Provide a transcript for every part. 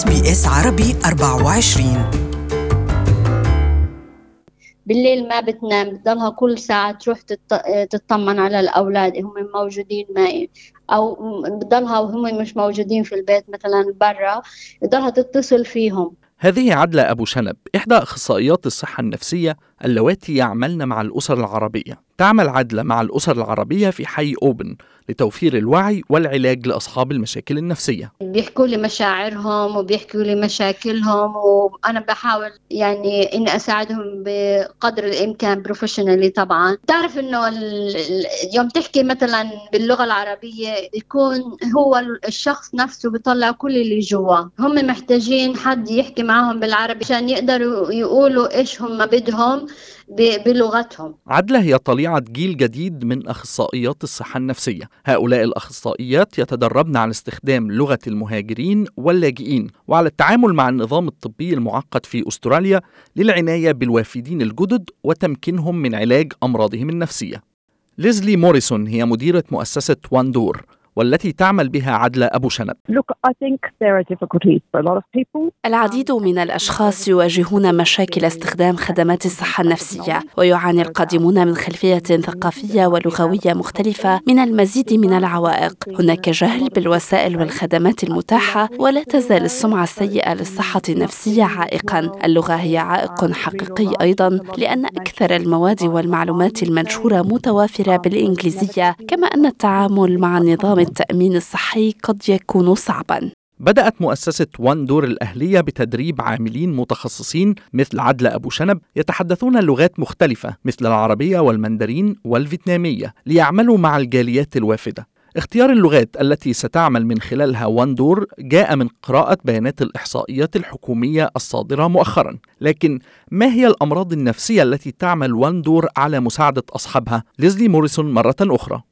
SBS عربي 24 بالليل ما بتنام بتضلها كل ساعة تروح تطمن على الأولاد هم موجودين ما أو بتضلها وهم مش موجودين في البيت مثلا برا بتضلها تتصل فيهم. هذه عدلة أبو شنب إحدى أخصائيات الصحة النفسية اللواتي يعملن مع الأسر العربية. تعمل عدلة مع الأسر العربية في حي أوبن لتوفير الوعي والعلاج لأصحاب المشاكل النفسية. بيحكوا لي مشاعرهم وبيحكوا لي مشاكلهم وأنا بحاول يعني إني أساعدهم بقدر الإمكان بروفيشنالي طبعا. تعرف إنه يوم تحكي مثلا باللغة العربية يكون هو الشخص نفسه بيطلع كل اللي جواه هم محتاجين حد يحكي معهم بالعربي عشان يقدروا يقولوا إيش هم بدهم. بلغتهم. عدلة هي طليعة جيل جديد من أخصائيات الصحة النفسية. هؤلاء الأخصائيات يتدربن على استخدام لغة المهاجرين واللاجئين وعلى التعامل مع النظام الطبي المعقد في أستراليا للعناية بالوافدين الجدد وتمكينهم من علاج أمراضهم النفسية. ليزلي موريسون هي مديرة مؤسسة واندور والتي تعمل بها عدلة أبو شنب. العديد من الأشخاص يواجهون مشاكل استخدام خدمات الصحة النفسية ويعاني القادمون من خلفية ثقافية ولغوية مختلفة من المزيد من العوائق. هناك جهل بالوسائل والخدمات المتاحة ولا تزال السمعة السيئة للصحة النفسية عائقا. اللغة هي عائق حقيقي أيضا لأن أكثر المواد والمعلومات المنشورة متوافرة بالإنجليزية كما أن التعامل مع النظام التأمين الصحي قد يكون صعبا. بدأت مؤسسة وان دور الأهلية بتدريب عاملين متخصصين مثل عدلة أبو شنب يتحدثون لغات مختلفة مثل العربية والمندرين والفيتنامية ليعملوا مع الجاليات الوافدة. اختيار اللغات التي ستعمل من خلالها وان دور جاء من قراءة بيانات الإحصائيات الحكومية الصادرة مؤخرا. لكن ما هي الأمراض النفسية التي تعمل وان دور على مساعدة أصحابها؟ ليزلي موريسون مرة أخرى.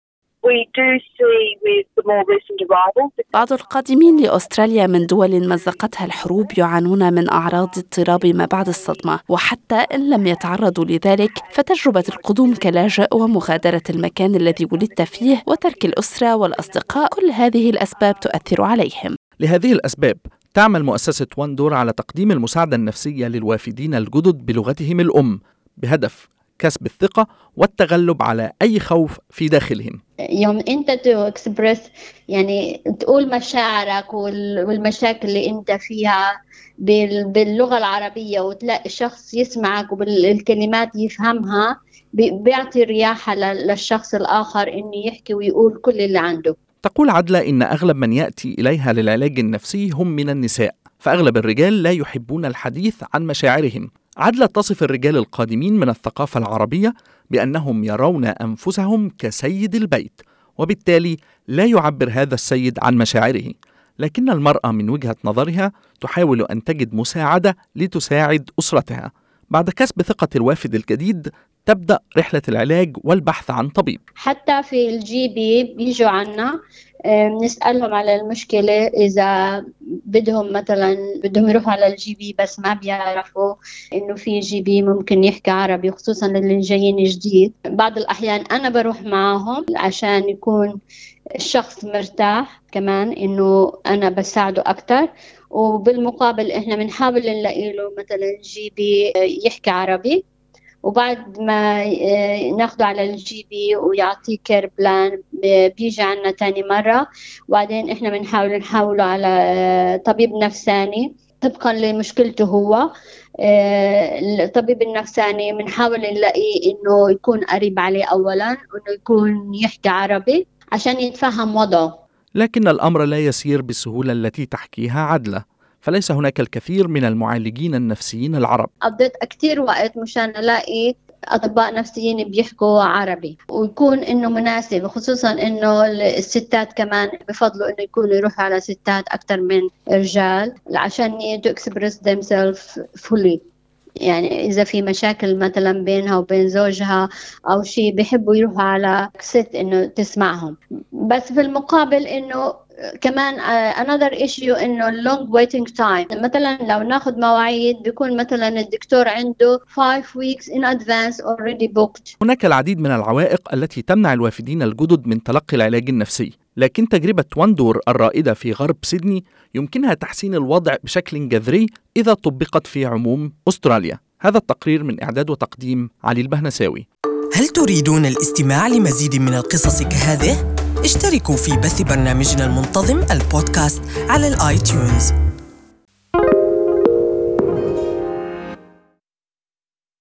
بعض القادمين لأستراليا من دول مزقتها الحروب يعانون من أعراض اضطراب ما بعد الصدمة وحتى إن لم يتعرضوا لذلك فتجربة القدوم كلاجئ ومغادرة المكان الذي ولدت فيه وترك الأسرة والأصدقاء كل هذه الأسباب تؤثر عليهم. لهذه الأسباب تعمل مؤسسة واندور على تقديم المساعدة النفسية للوافدين الجدد بلغتهم الأم. بهدف كسب الثقة والتغلب على أي خوف في داخلهم. يوم أنت to express يعني تقول مشاعرك والمشاكل اللي أنت فيها باللغة العربية وتلاقي شخص يسمعك وبالكلمات يفهمها بيعطي رياحة للشخص الآخر إنه يحكي ويقول كل اللي عنده. تقول عدلة إن أغلب من يأتي إليها للعلاج النفسي هم من النساء فأغلب الرجال لا يحبون الحديث عن مشاعرهم. عدلة تصف الرجال القادمين من الثقافة العربية بأنهم يرون أنفسهم كسيد البيت وبالتالي لا يعبر هذا السيد عن مشاعره. لكن المرأة من وجهة نظرها تحاول أن تجد مساعدة لتساعد أسرتها. بعد كسب ثقة الوافد الجديد تبدأ رحلة العلاج والبحث عن طبيب. حتى في ال GP بيجوا عنا بنسألهم على المشكلة إذا بدهم مثلا بدهم يروحوا على ال GP بس ما بيعرفوا إنه في GP ممكن يحكي عربي خصوصا اللي جايين جديد. بعض الأحيان أنا بروح معاهم عشان يكون الشخص مرتاح كمان إنه أنا بساعده أكتر. وبالمقابل إحنا بنحاول نلاقي له مثلا GP يحكي عربي. وبعد ما آه، ناخده على ال GP ويعطيه care plan بيجي عنا تاني مرة. وبعدين إحنا بنحاول نحاوله على آه، طبيب نفساني طبقا لمشكلته هو. آه، الطبيب النفساني بنحاول نلاقيه إنه يكون قريب عليه اولا وانه يكون يحكي عربي عشان يتفهم وضعه. لكن الأمر لا يسير بالسهولة التي تحكيها عدله. فليس هناك الكثير من المعالجين النفسيين العرب. قضيت كثير وقت مشان ألاقي أطباء نفسيين بيحكوا عربي. ويكون إنه مناسب خصوصا إنه الستات كمان بفضلوا إنه يكونوا يروحوا على ستات أكثر من رجال عشان to express themselves fully. يعني إذا في مشاكل مثلا بينها وبين زوجها أو شيء بيحبوا يروحوا على ست إنه تسمعهم. بس في المقابل إنه كمان آه، another issue إنه long waiting time. مثلا لو ناخذ مواعيد بيكون مثلا الدكتور عنده 5 weeks in advance already booked. هناك العديد من العوائق التي تمنع الوافدين الجدد من تلقي العلاج النفسي. لكن تجربة واندور الرائدة في غرب سيدني يمكنها تحسين الوضع بشكل جذري إذا طبقت في عموم أستراليا. هذا التقرير من إعداد وتقديم علي البهنساوي. هل تريدون الاستماع لمزيد من القصص كهذه؟ اشتركوا في بث برنامجنا المنتظم البودكاست على ال iTunes